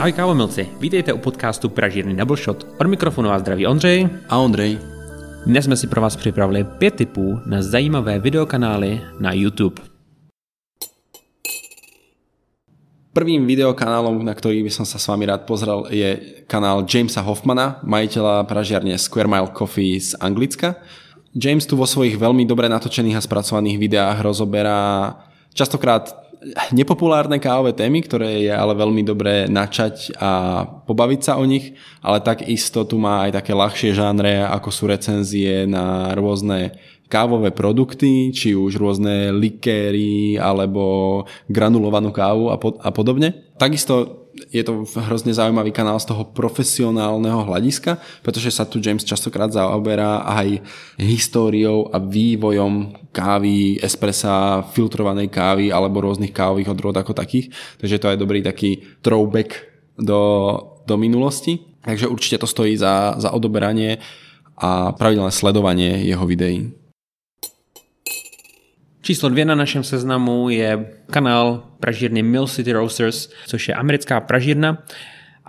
Ahoj kávomilci, vítejte u podcastu Pražírny Double Shot. Od mikrofonu vás zdraví Ondřej a Ondřej. Dnes jsme si pro vás připravili pět tipů na zajímavé videokanály na YouTube. Prvým videokanálom, na ktorý by som sa s vami rád pozrel, je kanál Jamesa Hoffmana, majiteľa pražiarne Square Mile Coffee z Anglicka. James tu vo svojich veľmi dobre natočených a spracovaných videách rozoberá častokrát nepopulárne kávové témy, ktoré je ale veľmi dobré načať a pobaviť sa o nich, ale takisto tu má aj také ľahšie žánre, ako sú recenzie na rôzne kávové produkty, či už rôzne likéry alebo granulovanú kávu a, pod, a podobne. Takisto je to hrozne zaujímavý kanál z toho profesionálneho hľadiska, pretože sa tu James častokrát zaoberá aj históriou a vývojom kávy, espressa, filtrovanej kávy alebo rôznych kávových odrôd ako takých. Takže to je dobrý taký throwback do, do minulosti. Takže určite to stojí za, za odoberanie a pravidelné sledovanie jeho videí. Číslo dvě na našem seznamu je kanál pražírny Mill City Roasters, což je americká pražírna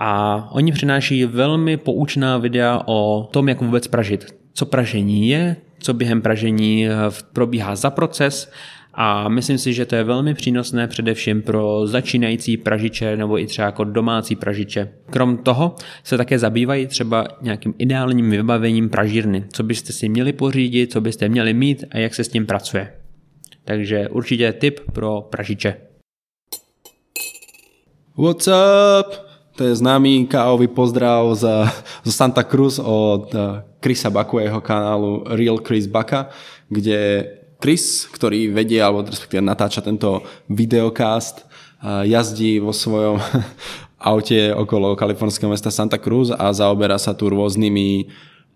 a oni přináší velmi poučná videa o tom, jak vůbec pražit. Co pražení je, co během pražení eh, probíhá za proces a myslím si, že to je velmi přínosné především pro začínající pražiče nebo i třeba jako domácí pražiče. Krom toho se také zabývají třeba nějakým ideálním vybavením pražírny, co byste si měli pořídit, co byste měli mít a jak se s tím pracuje. Takže určitě tip pro pražiče. What's up? To je známy kávový pozdrav z, z Santa Cruz od eh, Chrisa Baku a jeho kanálu Real Chris Baka, kde Chris, ktorý vedie alebo respektíve natáča tento videokast, eh, jazdí vo svojom aute okolo kalifornského mesta Santa Cruz a zaoberá sa tu rôznymi,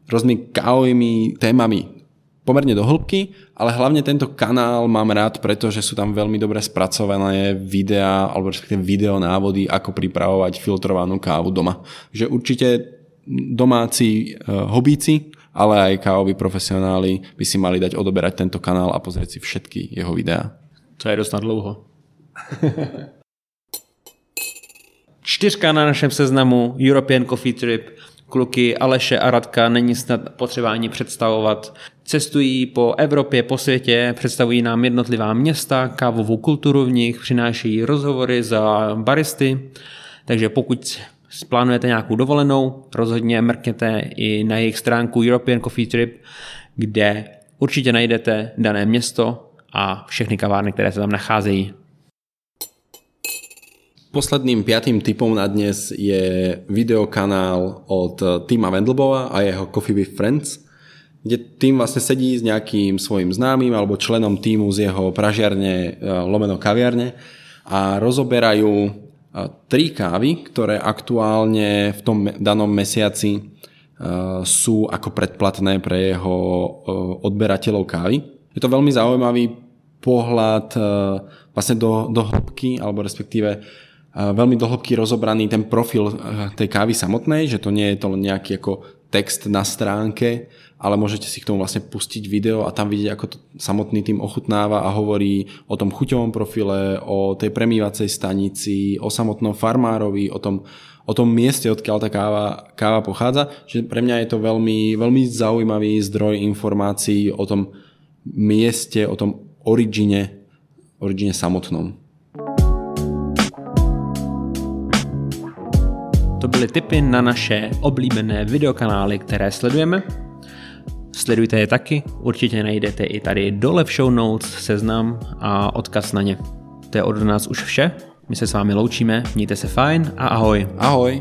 rôznymi kávovými témami pomerne do hĺbky, ale hlavne tento kanál mám rád, pretože sú tam veľmi dobre spracované videá, alebo respektíve videonávody, ako pripravovať filtrovanú kávu doma. Že určite domáci uh, hobíci, ale aj kávoví profesionáli by si mali dať odoberať tento kanál a pozrieť si všetky jeho videá. To je dosť dlouho. Čtyřka na našem seznamu European Coffee Trip kluky Aleše a Radka není snad potřeba ani představovat. Cestují po Evropě, po světě, představují nám jednotlivá města, kávovou kulturu v nich, přinášejí rozhovory za baristy, takže pokud plánujete nějakou dovolenou, rozhodně mrkněte i na jejich stránku European Coffee Trip, kde určitě najdete dané město a všechny kavárny, které se tam nacházejí. Posledným piatým typom na dnes je videokanál od Tima Wendelbova a jeho Coffee with Friends, kde tým vlastne sedí s nejakým svojim známym alebo členom týmu z jeho pražiarne e, lomeno kaviarne a rozoberajú e, tri kávy, ktoré aktuálne v tom danom mesiaci e, sú ako predplatné pre jeho odberateľov kávy. Je to veľmi zaujímavý pohľad vlastne do, do hĺbky, alebo respektíve veľmi dohlbky rozobraný ten profil eh, tej kávy samotnej, že to nie je to len nejaký ako text na stránke, ale môžete si k tomu vlastne pustiť video a tam vidieť, ako to samotný tým ochutnáva a hovorí o tom chuťovom profile, o tej premývacej stanici, o samotnom farmárovi, o tom, o tom mieste, odkiaľ tá káva, káva pochádza. Čiže pre mňa je to veľmi, veľmi zaujímavý zdroj informácií o tom mieste, o tom origine, origine samotnom. To byly tipy na naše oblíbené videokanály, které sledujeme. Sledujte je taky, určitě najdete i tady dole v show notes seznam a odkaz na ně. To je od nás už vše, my se s vámi loučíme, mějte se fajn a ahoj. Ahoj.